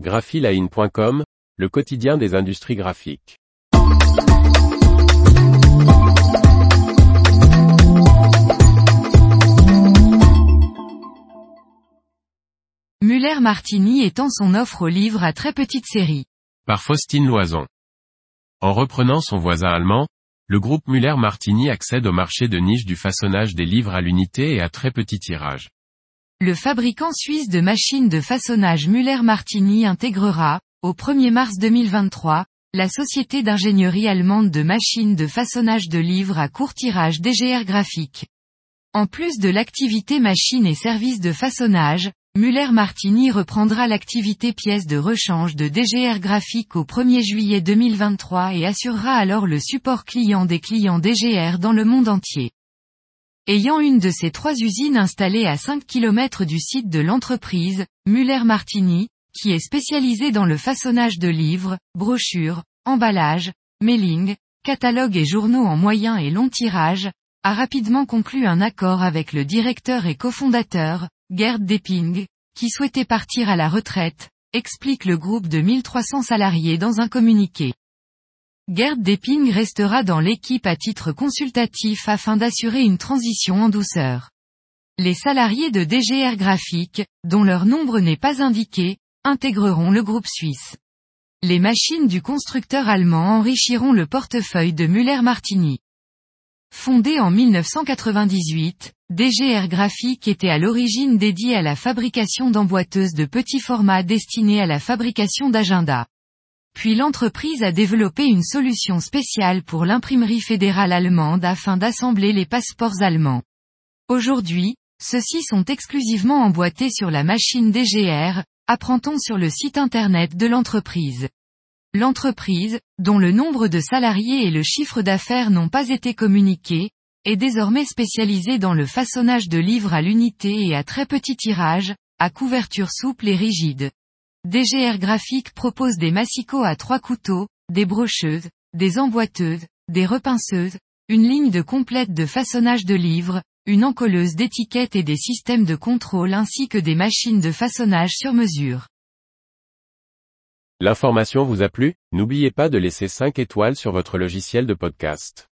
graphiline.com, le quotidien des industries graphiques. Muller-Martini étend son offre aux livres à très petite série. Par Faustine Loison. En reprenant son voisin allemand, le groupe Muller-Martini accède au marché de niche du façonnage des livres à l'unité et à très petit tirage. Le fabricant suisse de machines de façonnage Muller-Martini intégrera, au 1er mars 2023, la société d'ingénierie allemande de machines de façonnage de livres à court tirage DGR graphique. En plus de l'activité machine et services de façonnage, Muller-Martini reprendra l'activité pièces de rechange de DGR graphique au 1er juillet 2023 et assurera alors le support client des clients DGR dans le monde entier. Ayant une de ces trois usines installées à 5 km du site de l'entreprise, Muller-Martini, qui est spécialisée dans le façonnage de livres, brochures, emballages, mailing, catalogues et journaux en moyen et long tirage, a rapidement conclu un accord avec le directeur et cofondateur, Gerd Depping, qui souhaitait partir à la retraite, explique le groupe de 1300 salariés dans un communiqué. Gerd Depping restera dans l'équipe à titre consultatif afin d'assurer une transition en douceur. Les salariés de DGR Graphique, dont leur nombre n'est pas indiqué, intégreront le groupe suisse. Les machines du constructeur allemand enrichiront le portefeuille de Muller-Martini. Fondé en 1998, DGR Graphique était à l'origine dédié à la fabrication d'emboîteuses de petits formats destinées à la fabrication d'agendas. Puis l'entreprise a développé une solution spéciale pour l'imprimerie fédérale allemande afin d'assembler les passeports allemands. Aujourd'hui, ceux-ci sont exclusivement emboîtés sur la machine DGR, apprend-on sur le site internet de l'entreprise. L'entreprise, dont le nombre de salariés et le chiffre d'affaires n'ont pas été communiqués, est désormais spécialisée dans le façonnage de livres à l'unité et à très petit tirage, à couverture souple et rigide. DGR Graphique propose des massicots à trois couteaux, des brocheuses, des emboîteuses, des repinceuses, une ligne de complète de façonnage de livres, une encolleuse d'étiquettes et des systèmes de contrôle ainsi que des machines de façonnage sur mesure. L'information vous a plu? N'oubliez pas de laisser 5 étoiles sur votre logiciel de podcast.